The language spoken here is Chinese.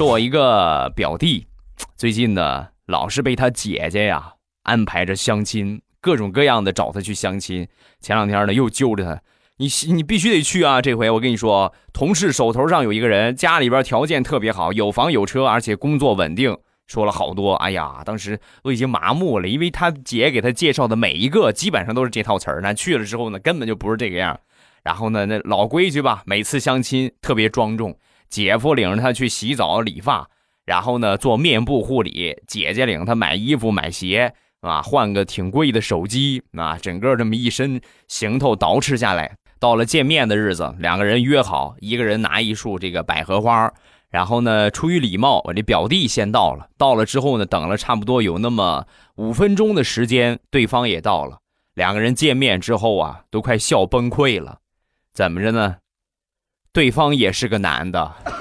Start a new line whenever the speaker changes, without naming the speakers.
说我一个表弟，最近呢老是被他姐姐呀安排着相亲，各种各样的找他去相亲。前两天呢又揪着他，你你必须得去啊！这回我跟你说，同事手头上有一个人，家里边条件特别好，有房有车，而且工作稳定。说了好多，哎呀，当时都已经麻木了，因为他姐给他介绍的每一个基本上都是这套词儿。那去了之后呢，根本就不是这个样。然后呢，那老规矩吧，每次相亲特别庄重。姐夫领着他去洗澡理发，然后呢做面部护理；姐姐领他买衣服买鞋啊，换个挺贵的手机啊，整个这么一身行头捯饬下来，到了见面的日子，两个人约好，一个人拿一束这个百合花，然后呢出于礼貌，我这表弟先到了。到了之后呢，等了差不多有那么五分钟的时间，对方也到了。两个人见面之后啊，都快笑崩溃了。怎么着呢？对方也是个男的。